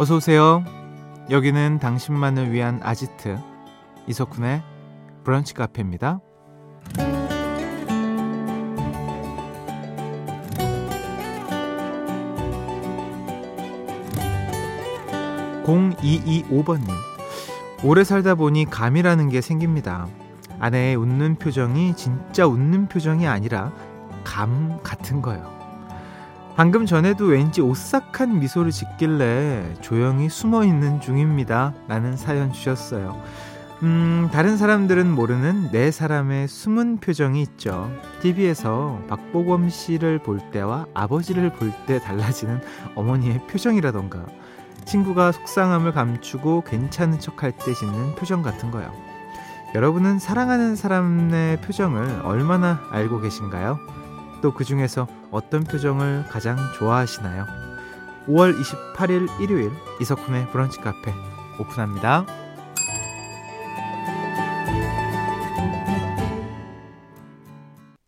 어서 오세요. 여기는 당신만을 위한 아지트 이석훈의 브런치 카페입니다. 0225번님. 오래 살다 보니 감이라는 게 생깁니다. 아내의 웃는 표정이 진짜 웃는 표정이 아니라 감 같은 거요. 방금 전에도 왠지 오싹한 미소를 짓길래 조용히 숨어 있는 중입니다. 라는 사연 주셨어요. 음, 다른 사람들은 모르는 내 사람의 숨은 표정이 있죠. TV에서 박보검 씨를 볼 때와 아버지를 볼 때 달라지는 어머니의 표정이라던가 친구가 속상함을 감추고 괜찮은 척할 때 짓는 표정 같은 거요. 여러분은 사랑하는 사람의 표정을 얼마나 알고 계신가요? 또 그 중에서 어떤 표정을 가장 좋아하시나요? 5월 28일 일요일 이석훈의 브런치 카페 오픈합니다.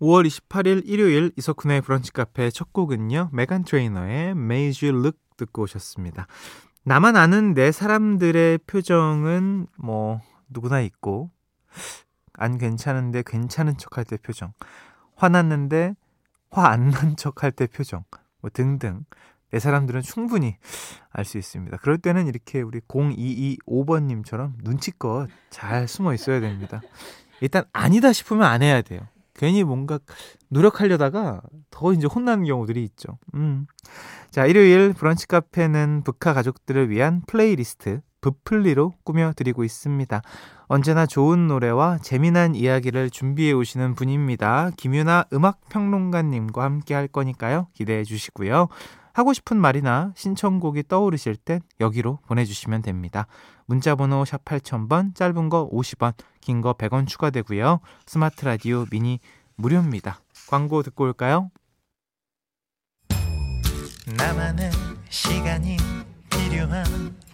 5월 28일 일요일 이석훈의 브런치 카페 첫 곡은요. 메간 트레이너의 Made You Look 듣고 오셨습니다. 나만 아는 내 사람들의 표정은 뭐 누구나 있고 안 괜찮은데 괜찮은 척할 때 표정 화났는데 화 안 난 척 할 때 표정 뭐 등등 내 사람들은 충분히 알 수 있습니다. 그럴 때는 이렇게 우리 0225번님처럼 눈치껏 잘 숨어 있어야 됩니다. 일단 아니다 싶으면 안 해야 돼요. 괜히 뭔가 노력하려다가 더 이제 혼나는 경우들이 있죠. 음. 자, 일요일 브런치 카페는 브카 가족들을 위한 플레이리스트 부플리로 꾸며드리고 있습니다. 언제나 좋은 노래와 재미난 이야기를 준비해 오시는 분입니다. 김유나 음악평론가님과 함께 할 거니까요. 기대해 주시고요. 하고 싶은 말이나 신청곡이 떠오르실 땐 여기로 보내주시면 됩니다. 문자번호 샵 8000번, 짧은 거 50원, 긴 거 100원 추가되고요. 스마트 라디오 미니 무료입니다. 광고 듣고 올까요? 나만의 시간이 필요한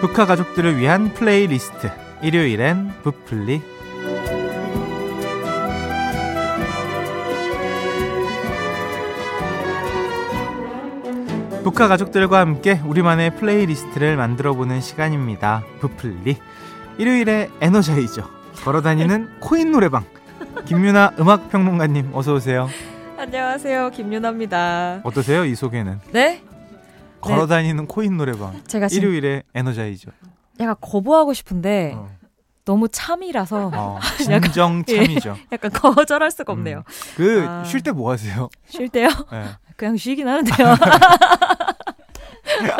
브카 가족들을 위한 플레이리스트 일요일엔 브플리 브카 가족들과 함께 우리만의 playlist를 만들어보는 시간입니다. 브플리 일요일의 energizer 걸어다니는 코인 노래방 김윤하 음악평론가님 어서 오세요. 안녕하세요 김윤하입니다. 어떠세요 이 소개는? 네? 걸어다니는 네. 코인 노래방. 제가 일요일에 에너자이저. 약간 거부하고 싶은데 어. 너무 참이라서 어, 진정 참이죠. 예, 약간 거절할 수가 없네요. 음. 그쉴 때뭐 하세요? 쉴 때요? 네. 그냥 쉬긴 하는데요.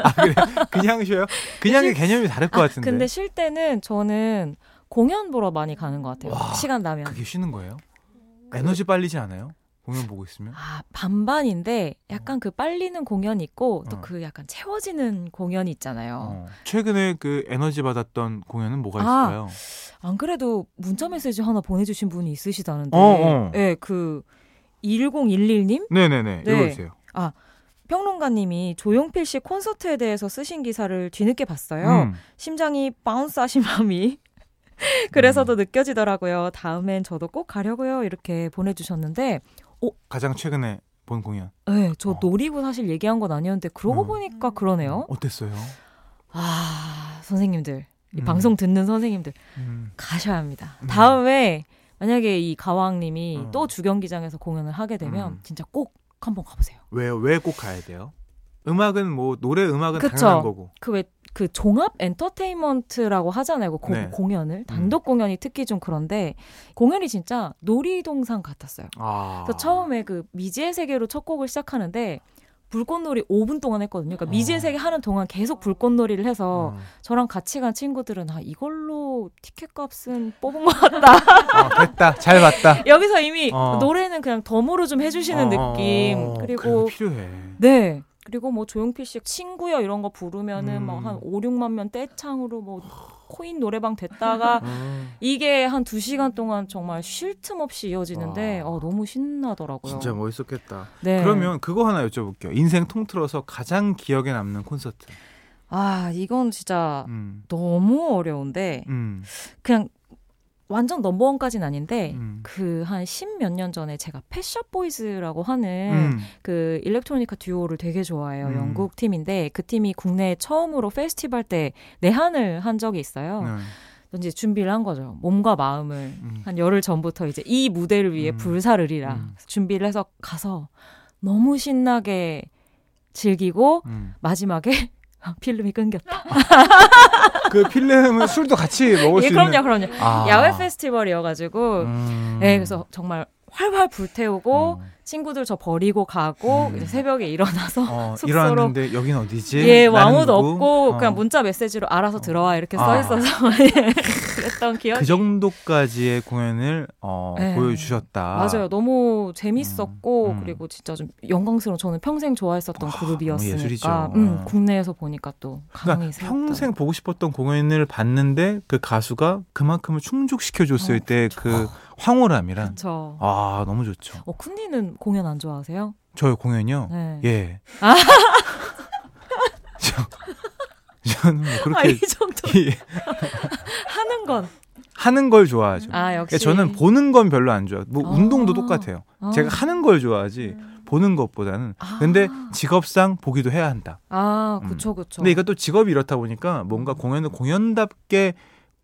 아, 그래? 그냥 쉬어요? 그냥의 쉴, 개념이 다를 것 아, 같은데. 근데 쉴 때는 저는 공연 보러 많이 가는 것 같아요. 와, 시간 나면. 그게 쉬는 거예요? 에너지 빨리지 않아요? 공연 보고 있으면? 아, 반반인데 약간 어. 그 빨리는 공연이 있고 또그 어. 약간 채워지는 공연이 있잖아요. 어. 최근에 그 에너지 받았던 공연은 뭐가 아, 있을까요? 안 그래도 문자 메시지 하나 보내 주신 분이 있으시다는데. 어, 어. 네, 그 1011님? 네네네. 네. 읽어 주세요. 아, 평론가님이 조용필 씨 콘서트에 대해서 쓰신 기사를 뒤늦게 봤어요. 음. 심장이 bounce 하신 마음이 그래서도 음. 느껴지더라고요. 다음엔 저도 꼭 가려고요. 이렇게 보내주셨는데 어? 가장 최근에 본 공연. 네, 저 어. 노리고 사실 얘기한 건 아니었는데 그러고 음. 보니까 그러네요. 어땠어요? 아 선생님들 이 음. 방송 듣는 선생님들 음. 가셔야 합니다. 음. 다음에 만약에 이 가왕님이 음. 또 주경기장에서 공연을 하게 되면 음. 진짜 꼭 한번 가보세요. 왜요? 왜 꼭 가야 돼요? 음악은 뭐 노래 음악은 그쵸? 당연한 거고. 그 왜 그 종합 엔터테인먼트라고 하잖아요. 그 네. 공연을 음. 단독 공연이 특히 좀 그런데 공연이 진짜 놀이동산 같았어요. 아. 그래서 처음에 그 미지의 세계로 첫 곡을 시작하는데 불꽃놀이 5분 동안 했거든요. 그러니까 미진색이 하는 동안 계속 불꽃놀이를 해서 어. 저랑 같이 간 친구들은 아 이걸로 티켓 값은 뽑은 것 같다. 어, 됐다. 잘 봤다. 여기서 이미 어. 노래는 그냥 덤으로 좀 해주시는 어, 느낌. 어, 그리고 필요해. 네. 그리고 뭐 조용필 씨 친구여 이런 거 부르면은 음. 막한 5, 6만 명 떼창으로 뭐 코인 노래방 됐다가 음. 이게 한 2시간 동안 정말 쉴 틈 없이 이어지는데 와. 어, 너무 신나더라고요. 진짜 멋있었겠다. 네. 그러면 그거 하나 여쭤볼게요. 인생 통틀어서 가장 기억에 남는 콘서트. 아, 이건 진짜 음. 너무 어려운데 음. 그냥 완전 넘버원까지는 아닌데 음. 그한 십 몇 년 전에 제가 펫샵 보이즈라고 하는 음. 그 일렉트로니카 듀오를 되게 좋아해요. 음. 영국 팀인데 그 팀이 국내에 처음으로 페스티벌 때 내한을 한 적이 있어요. 네. 이제 준비를 한 거죠. 몸과 마음을 음. 한 열흘 전부터 이제 이 무대를 위해 음. 불사르리라 음. 준비를 해서 가서 너무 신나게 즐기고 음. 마지막에 필름이 끊겼다. 그 필름은 술도 같이 먹을 예, 수 그럼요, 있는. 그럼요. 아. 야외 페스티벌이어가지고, 음. 네, 그래서 정말 활활 불태우고 음. 친구들 저 버리고 가고 음. 이제 새벽에 일어나서 어, 숙소로 일어났는데 여긴 어디지? 예, 나는 아무도? 없고 어. 그냥 문자 메시지로 알아서 들어와 이렇게 아. 써 있어서 예, 그랬던 기억이 그 정도까지의 공연을 어, 네. 보여주셨다. 맞아요. 너무 재밌었고 음. 그리고 진짜 좀 영광스러운 저는 평생 좋아했었던 와, 그룹이었으니까. 음, 어. 국내에서 보니까 또 감흥이 그러니까. 평생 보고 싶었던 공연을 봤는데 그 가수가 그만큼을 충족시켜 줬을 어, 때그 황홀함이란 그렇죠. 아 너무 좋죠. 어, 쿤디는 공연 안 좋아하세요? 저의 공연이요. 네. 예. 아. 저, 저는 뭐 아, 그렇게 이 정도 이- 하는 건. 하는 걸 좋아하죠. 아, 역시. 그러니까 저는 보는 건 별로 안 좋아. 뭐 아. 운동도 똑같아요. 아. 제가 하는 걸 좋아하지 보는 것보다는. 아. 근데 직업상 보기도 해야 한다. 아, 음. 그쵸, 그쵸. 근데 이것도 직업이 이렇다 보니까 뭔가 공연을 공연답게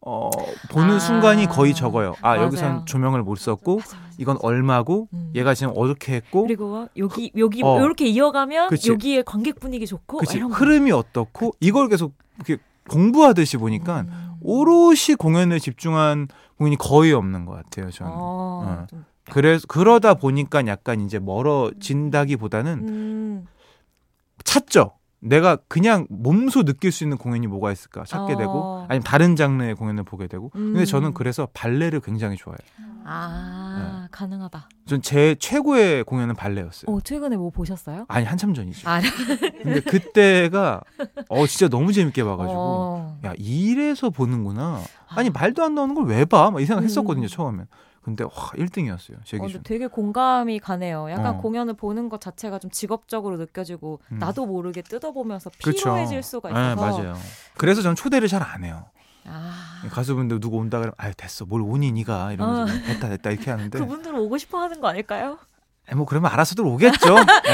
어, 보는 아. 순간이 거의 적어요. 아 맞아요. 여기선 조명을 못 썼고 맞아, 맞아. 이건 얼마고 음. 얘가 지금 어떻게 했고 그리고 여기 여기 어. 이렇게 이어가면 그치. 여기에 관객 분위기 좋고 그치 이런 거. 흐름이 어떻고 이걸 계속 이렇게 공부하듯이 보니까 음. 오롯이 공연에 집중한 공연이 거의 없는 것 같아요. 저는. 어, 어. 좀, 그래서 그러다 보니까 약간 이제 멀어진다기보다는 음, 찾죠. 내가 그냥 몸소 느낄 수 있는 공연이 뭐가 있을까 찾게 어. 되고 아니면 다른 장르의 공연을 보게 되고. 근데 음. 저는 그래서 발레를 굉장히 좋아해요. 아 네. 가능하다. 전 제 최고의 공연은 발레였어요. 어 최근에 뭐 보셨어요? 아니 한참 전이죠. 아, 근데 그때가 어 진짜 너무 재밌게 봐가지고 어. 야 이래서 보는구나. 아니 말도 안 나오는 걸 왜 봐? 막 이 생각 했었거든요 음. 처음엔. 근데 와 1등이었어요 제 어, 기준. 되게 공감이 가네요. 약간 어. 공연을 보는 것 자체가 좀 직업적으로 느껴지고 음. 나도 모르게 뜯어보면서. 피로해질 수가 네, 있어서. 맞아요. 그래서 전 초대를 잘 안 해요. 아, 가수분들 누구 온다 그러면 아유 됐어 뭘 오니 니가 이러면서 어. 됐다 됐다 이렇게 하는데 그분들은 오고 싶어 하는 거 아닐까요? 에, 뭐 그러면 알아서들 오겠죠.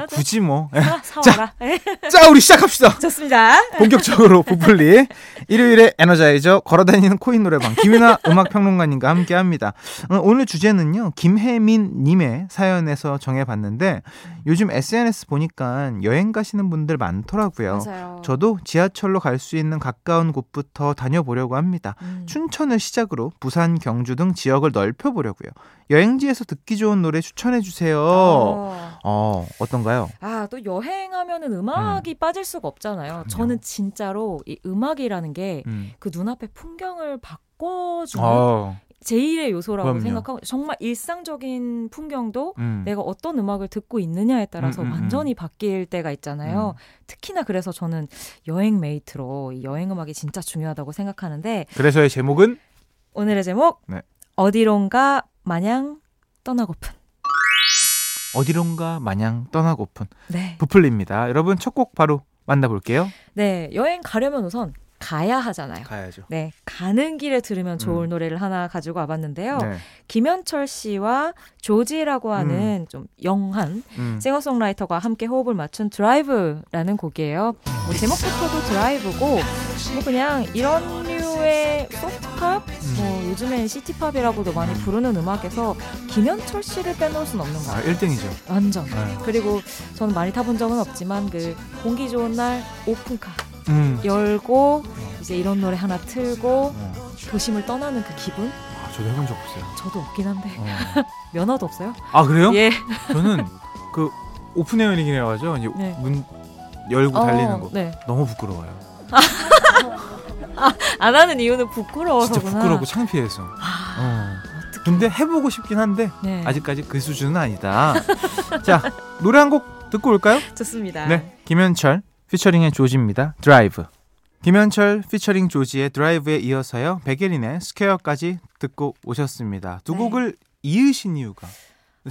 하죠. 굳이 뭐. 사. 예, 자 우리 시작합시다. 좋습니다. 본격적으로 부풀리 일요일에 에너자이저 걸어다니는 코인 노래방 김윤아 음악 평론가님과 함께합니다. 어, 오늘 주제는요 김혜민 님의 사연에서 정해봤는데 요즘 SNS 보니까 여행 가시는 분들 많더라고요. 맞아요. 저도 지하철로 갈 수 있는 가까운 곳부터 다녀보려고 합니다. 음. 춘천을 시작으로 부산, 경주 등 지역을 넓혀보려고요. 여행지에서 듣기 좋은 노래 추천해 주세요. 어, 어. 어떤가요? 아, 또 여행하면은 음악이 빠질 수가 없잖아요. 저는 진짜로 이 음악이라는 게그 음. 눈앞의 풍경을 바꿔주는 어, 제1의 요소라고 그럼요. 생각하고 정말 일상적인 풍경도 음. 내가 어떤 음악을 듣고 있느냐에 따라서 음, 음, 음. 완전히 바뀔 때가 있잖아요. 음. 특히나 그래서 저는 여행 메이트로 이 여행 음악이 진짜 중요하다고 생각하는데 그래서의 제목은 오늘의 제목 네. 어디론가 마냥 떠나고픈. 어디론가 마냥 떠나고픈 네. 부풀립니다. 여러분 첫 곡 바로 만나볼게요. 네, 여행 가려면 우선 가야 하잖아요. 가야죠. 네, 가는 길에 들으면 좋을 음. 노래를 하나 가지고 와봤는데요. 네. 김현철 씨와 조지라고 하는 좀 영한 음. 싱어송라이터가 함께 호흡을 맞춘 드라이브라는 곡이에요. 뭐 제목부터도 드라이브고 뭐 그냥 이런 류의 soft pop, 뭐 요즘엔 city pop이라고도 많이 부르는 음악에서 김현철 씨를 빼놓을 순 없는 것 아, 같아요. 1등이죠. 완전. 네. 그리고 저는 많이 타본 적은 없지만 그 공기 좋은 날 오픈카 음. 열고 이제 이런 노래 하나 틀고 어. 도심을 떠나는 그 기분 아, 저도 해본 적 없어요. 저도 없긴 한데 어. 면허도 없어요. 아 그래요? 예. 저는 그 open airing이라고 하죠. 이제 네. 문 열고 달리는 어, 거. 네. 너무 부끄러워요. 안 하는 이유는 부끄러워서구나. 진짜 부끄럽고 창피해서. 아, 어. 어떡해. 근데 해보고 싶긴 한데 네. 아직까지 그 수준은 아니다. 자 노래 한 곡 듣고 올까요? 좋습니다. 네, 김현철 featuring의 조지입니다. 드라이브. 김현철 피처링 조지의 드라이브에 이어서요 백예린의 Square까지 듣고 오셨습니다. 두 네. 곡을 이으신 이유가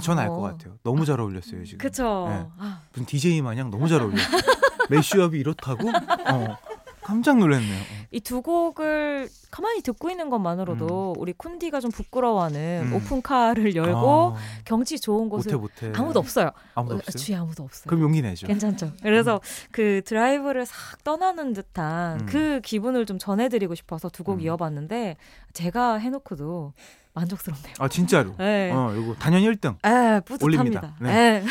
전 알것 어. 같아요. 너무 잘 어울렸어요 지금. 그쵸. 네. 아, 무슨 DJ 마냥 너무 잘 어울려. 매시업이 이렇다고? 어, 깜짝 놀랐네요. 어. 이두 곡을 가만히 듣고 있는 것만으로도 우리 쿤디가 좀 부끄러워하는 음. 오픈카를 열고 아, 경치 좋은 곳을 못해 못해. 아무도 없어요. 아무도 어, 없어요. 주위에 아무도 없어요. 그럼 용기 내죠. 괜찮죠. 그래서 그 드라이브를 싹 떠나는 듯한 음. 그 기분을 좀 전해드리고 싶어서 두곡 음. 이어봤는데 제가 해놓고도 만족스럽네요. 아 진짜로. 네. 어, 이거 단연 1등. 에, 뿌듯합니다. 올립니다. 네.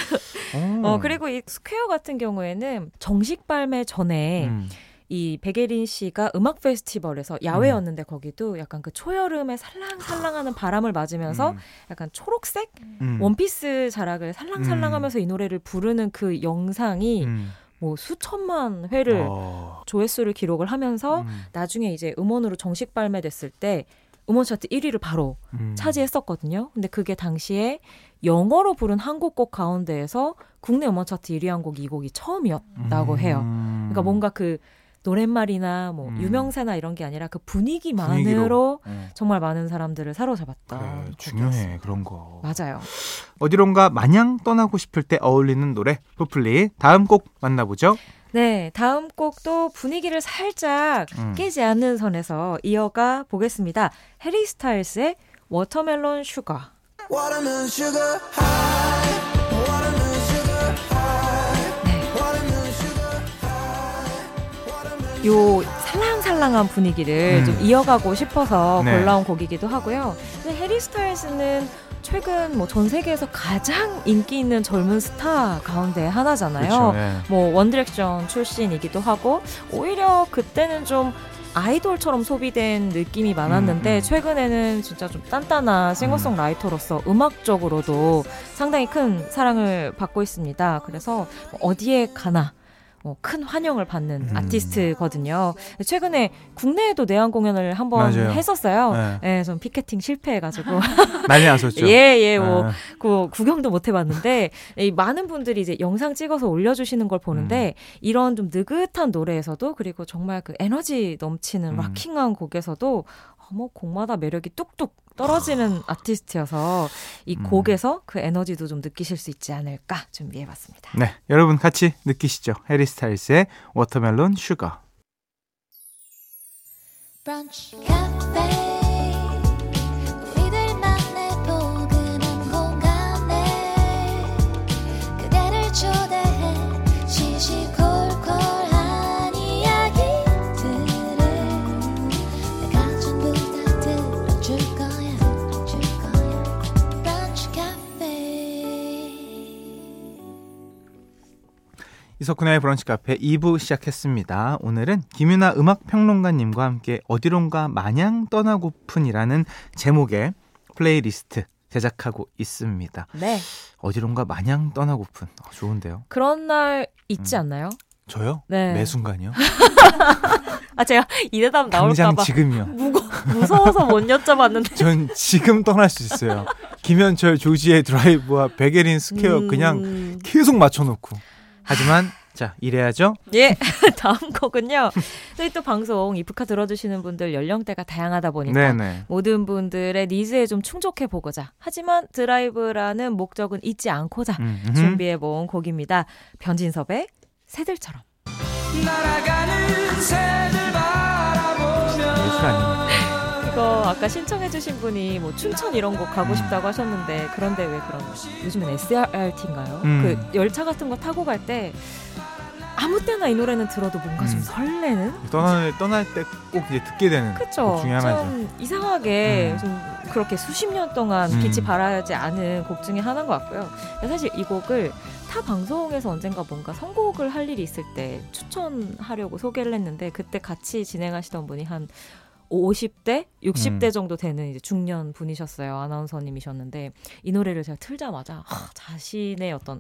어, 어, 그리고 이 Square 같은 경우에는 정식 발매 전에 음. 이 백예린 씨가 음악 페스티벌에서 야외였는데 거기도 약간 그 초여름에 살랑살랑하는 바람을 맞으면서 음. 약간 초록색 음. 원피스 자락을 살랑살랑하면서 이 노래를 부르는 그 영상이 음. 뭐 수천만 회를 어. 조회수를 기록을 하면서 음. 나중에 이제 음원으로 정식 발매됐을 때 음원 차트 1위를 바로 음. 차지했었거든요. 근데 그게 당시에 영어로 부른 한국 곡 가운데에서 국내 음원 차트 1위 한 곡이 이 곡이 처음이었다고 해요. 음. 그러니까 뭔가 그 노랫말이나 뭐 음. 유명세나 이런 게 아니라 그 분위기만으로 분위기로. 어. 정말 많은 사람들을 사로잡았다. 그래, 중요해 그런 거. 맞아요. 어디론가 마냥 떠나고 싶을 때 어울리는 노래 부플리 다음 곡 만나보죠. 네, 다음 곡도 분위기를 살짝 음. 깨지 않는 선에서 이어가 보겠습니다. 해리 스타일스의 Watermelon Sugar. 요 살랑살랑한 분위기를 음. 좀 이어가고 싶어서 네. 골라온 곡이기도 하고요. 근데 해리 스타일스는 최근 뭐 전 세계에서 가장 인기 있는 젊은 스타 가운데 하나잖아요. 그렇죠. 예. 뭐 One Direction 출신이기도 하고 오히려 그때는 좀 아이돌처럼 소비된 느낌이 많았는데 음, 음. 최근에는 진짜 좀 단단한 싱어송라이터로서 음악적으로도 상당히 큰 사랑을 받고 있습니다. 그래서 뭐 어디에 가나 어, 큰 환영을 받는 음. 아티스트거든요. 최근에 국내에도 내한 공연을 한번. 했었어요. 네. 예, 좀 피켓팅 실패해가지고 난리 났었죠. 예, 예, 뭐 예. 그 구경도 못 해봤는데 이 많은 분들이 이제 영상 찍어서 올려주시는 걸 보는데 음. 이런 좀 느긋한 노래에서도 그리고 정말 그 에너지 넘치는 음. rocking한 곡에서도 어, 뭐 곡마다 매력이 뚝뚝 떨어지는 아티스트여서 이 음. 곡에서 그 에너지도 좀 느끼실 수 있지 않을까 준비해봤습니다. 네, 여러분 같이 느끼시죠. 해리 스타일스의 Watermelon Sugar. 브런치 카페 이석훈의 브런치 카페 2부 시작했습니다. 오늘은 김윤하 음악 평론가님과 함께 어디론가 마냥 떠나고픈이라는 제목의 플레이리스트 제작하고 있습니다. 네, 어디론가 마냥 떠나고픈. 어, 좋은데요. 그런 날 있지 음. 않나요? 저요? 네. 매 순간이요? 아 제가 이 대답 나올까봐 지금요. 무거 무서워서 못 여쭤봤는데. 전 지금 떠날 수 있어요. 김현철 조지의 드라이브와 백예린 Square 그냥 음, 계속 맞춰놓고. 하지만 자 이래야죠. 예, 다음 곡은요. 저희 또 방송 이프카 들어주시는 분들 연령대가 다양하다 보니까 네네. 모든 분들의 니즈에 좀 충족해 보고자. 하지만 드라이브라는 목적은 잊지 않고자 음, 음. 준비해 본 곡입니다. 변진섭의 새들처럼. 날아가는 새들 아닙니까? 이거 아까 신청해 주신 분이 뭐 춘천 이런 곳 가고 음. 싶다고 하셨는데 그런데 왜 그런 요즘엔 SRT인가요? 음. 그 열차 같은 거 타고 갈 때 아무 때나 이 노래는 들어도 뭔가 좀 음. 설레는 떠날 떠날 때 꼭 이제 듣게 되는 그쵸. 곡 중에 하나죠. 좀 이상하게 음. 좀 그렇게 수십 년 동안 음. 빛이 발하지 않은 곡 중에 하나인 것 같고요. 사실 이 곡을 타 방송에서 언젠가 뭔가 선곡을 할 일이 있을 때 추천하려고 소개를 했는데 그때 같이 진행하시던 분이 한 50대, 60대 음. 정도 되는 이제 중년 분이셨어요. 아나운서님이셨는데 이 노래를 제가 틀자마자 하, 자신의 어떤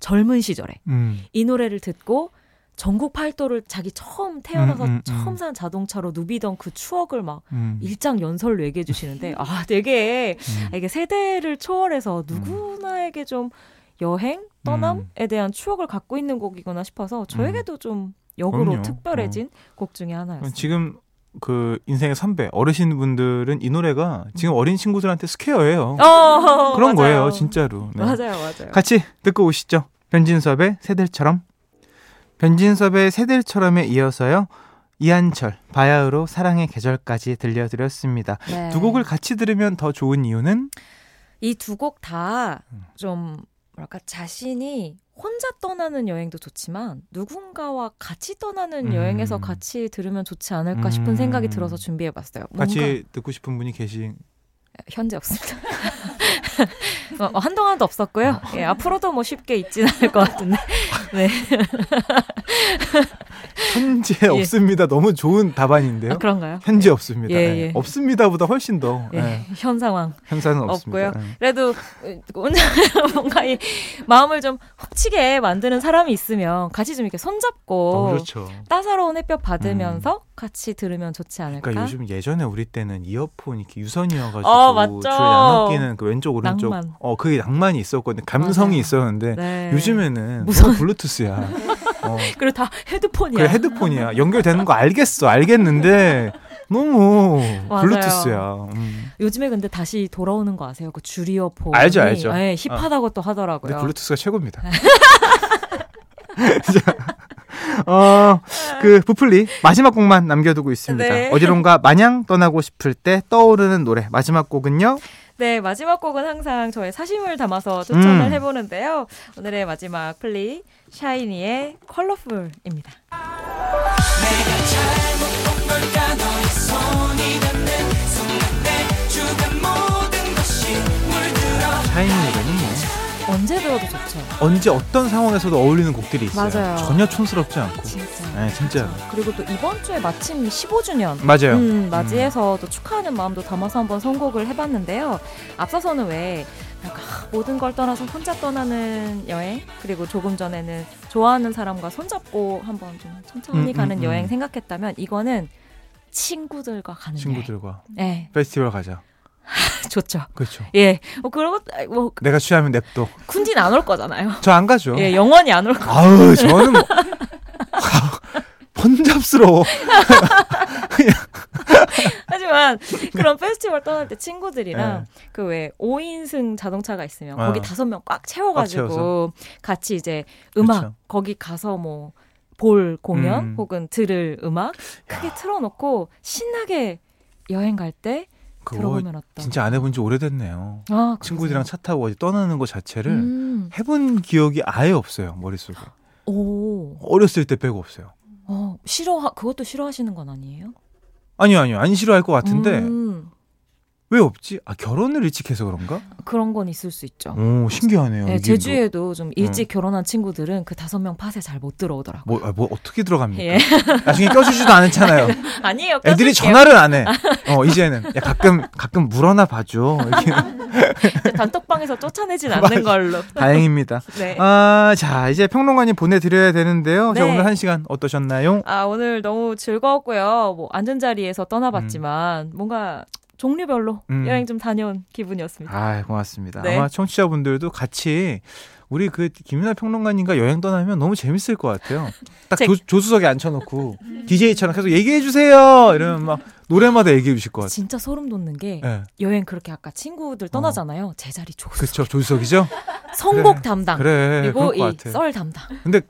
젊은 시절에 음. 이 노래를 듣고 전국 팔도를 자기 처음 태어나서 음, 음, 음. 처음 산 자동차로 누비던 그 추억을 막 음. 일장 연설로 얘기해 주시는데 아 되게 음. 이게 세대를 초월해서 누구나에게 좀 여행 떠남에 대한 추억을 갖고 있는 곡이구나 싶어서 저에게도 좀 역으로 음. 그럼요. 어. 특별해진 곡 중에 하나였어요. 지금 그 인생의 선배 어르신 분들은 이 노래가 지금 어린 친구들한테 스퀘어예요. 어, 그런 맞아요. 거예요, 진짜로. 네. 맞아요, 맞아요. 같이 듣고 오시죠. 변진섭의 새들처럼. 변진섭의 새들처럼에 이어서요. 이한철, 바야흐로 사랑의 계절까지 들려드렸습니다. 네. 두 곡을 같이 들으면 더 좋은 이유는 이 두 곡다 음. 좀 뭐랄까 자신이 혼자 떠나는 여행도 좋지만 누군가와 같이 떠나는 음. 여행에서 같이 들으면 좋지 않을까 싶은 음. 생각이 들어서 준비해봤어요. 같이 듣고 싶은 분이 계신 현재 없습니다. 어, 어, 한동안도 없었고요. 예, 앞으로도 뭐 쉽게 있지는 않을 것 같은데. 네. 현재 예. 없습니다. 너무 좋은 답안인데요. 아, 그런가요? 현재 없습니다. 예, 네. 예. 없습니다보다 훨씬 더 예, 네. 현 상황. 없습니다. 없고요. 네. 그래도 혼자 뭔가 이 마음을 좀 훅치게 만드는 사람이 있으면 같이 좀 이렇게 손잡고 어, 그렇죠. 따사로운 햇볕 받으면서 같이 들으면 좋지 않을까? 그러니까 요즘 예전에 우리 때는 이어폰 이렇게 유선이어가지고 어, 맞죠. 줄 나눠 끼는 그 왼쪽 오른쪽 낭만. 어 그게 낭만이 있었거든요. 감성이 맞아요. 있었는데 네. 요즘에는 무슨 블루투스야. 어, 그리고 다 헤드폰이야. 그래 헤드폰이야. 연결되는 거 알겠어, 알겠는데 너무. 블루투스야. 음. 요즘에 근데 다시 돌아오는 거 아세요? 그 줄이어폰. 알죠, 알죠. 네, 힙하다고 또 근데 하더라고요. 블루투스가 최고입니다. 자, 어, 그 부플리 마지막 곡만 남겨두고 있습니다. 네. 어디론가 마냥 떠나고 싶을 때 떠오르는 노래 마지막 곡은요. 네, 마지막 곡은 항상 저의 사심을 담아서 추천을 음. 해보는데요. 오늘의 마지막 플리 샤이니의 컬러풀입니다. 언제 들어도 좋죠. 언제 어떤 상황에서도 어울리는 곡들이 있어요. 맞아요. 전혀 촌스럽지 않고. 진짜. 네, 진짜. 그리고 또 이번 주에 마침 15주년 맞아요. 음, 맞이해서 또 축하하는 마음도 담아서 한번 선곡을 해봤는데요. 앞서서는 왜 약간 아, 모든 걸 떠나서 혼자 떠나는 여행 그리고 조금 전에는 좋아하는 사람과 손잡고 한번 좀 천천히 음, 가는 음, 여행 음. 생각했다면 이거는 친구들과 가는 친구들과 여행. 네, 페스티벌 가자. 좋죠. 그렇죠. 예, 뭐 그런 것, 아, 뭐 내가 취하면 냅둬. 쿤디는 안올 거잖아요. 저 안 가죠. 예, 영원히 안 올 거. 아우 저는 뭐 번잡스러워. 하지만 그런 페스티벌 떠날 때 친구들이랑 네. 그왜 5인승 자동차가 있으면 어. 거기 다섯 명 꽉 채워가지고. 같이 이제 음악 그쵸. 거기 가서 뭐 볼 공연 음. 혹은 들을 음악 크게 틀어놓고 신나게 여행 갈 때 들어보면 어떤 진짜 안 해본 지 오래됐네요. 아, 친구들이랑 차 타고 어디 떠나는 것 자체를 음. 해본 기억이 아예 없어요 머릿속에. 오, 어렸을 때 빼고 없어요. 어, 싫어 그것도 싫어하시는 건 아니에요? 아니요 아니요 안 싫어할 것 같은데 음, 왜 없지? 아 결혼을 일찍 해서 그런가? 그런 건 있을 수 있죠. 오 신기하네요. 네, 제주에도 좀 일찍 결혼한 친구들은 그 다섯 명 팟에 잘 못 들어오더라고요. 뭐, 뭐, 아, 뭐 어떻게 들어갑니까? 예. 나중에 껴주지도 않잖아요. 아니에요. 애들이 껴줄게요. 전화를 안 해. 어 이제는 야 가끔 가끔 물 하나 봐줘. 이렇게 단톡방에서 쫓아내진 않는 걸로. 다행입니다. 네. 아, 자, 이제 평론가님 보내드려야 되는데요. 자, 네. 오늘 한 시간 어떠셨나요? 아, 오늘 너무 즐거웠고요. 뭐, 앉은 자리에서 떠나봤지만, 뭔가 종류별로 음. 여행 좀 다녀온 기분이었습니다. 아, 고맙습니다. 네. 아마 청취자분들도 같이 우리 그 김윤아 평론가님과 여행 떠나면 너무 재밌을 것 같아요. 딱 제- 조, 조수석에 앉혀놓고 DJ처럼 계속 얘기해 주세요. 이러면 막 노래마다 얘기해 주실 것 같아요. 진짜 소름 돋는 게, 예. 여행 그렇게 아까 친구들 떠나잖아요. 제자리 조수. 그쵸, 조수석이죠? 선곡 그래. 담당. 그래. 그리고 이. 썰 담당. 근데 일-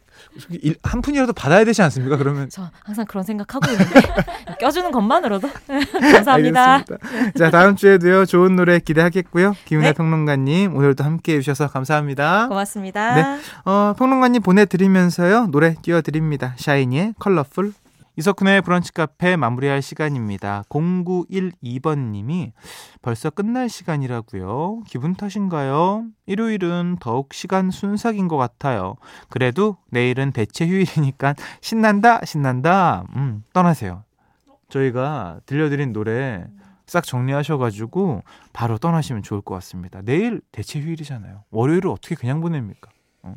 한 푼이라도 받아야 되지 않습니까? 그러면. 저 항상 그런 생각하고 있는데, 껴주는 것만으로도. 감사합니다. 알겠습니다. 자, 다음 주에도요, 좋은 노래 기대하겠고요. 김윤아 네. 평론가님, 오늘도 함께 해 주셔서 감사합니다. 고맙습니다. 네. 어, 평론가님 보내드리면서요, 노래 띄워드립니다. 샤이니의 컬러풀. 이석훈의 브런치 카페 마무리할 시간입니다. 0912번님이 벌써 끝날 시간이라고요. 기분 탓인가요? 일요일은 더욱 시간 순삭인 것 같아요. 그래도 내일은 대체 휴일이니까 신난다, 신난다. 음, 떠나세요. 저희가 들려드린 노래 싹 정리하셔가지고 바로 떠나시면 좋을 것 같습니다. 내일 대체 휴일이잖아요. 월요일을 어떻게 그냥 보냅니까? 어.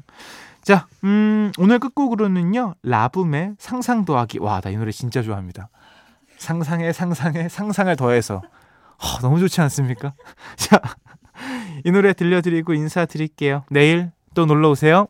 자, 음, 오늘 끝곡으로는요, 라붐의 상상 더하기. 와, 나 이 노래 진짜 좋아합니다. 상상에 상상에 상상을 더해서. 어, 너무 좋지 않습니까? 자, 이 노래 들려드리고 인사드릴게요. 내일 또 놀러 오세요.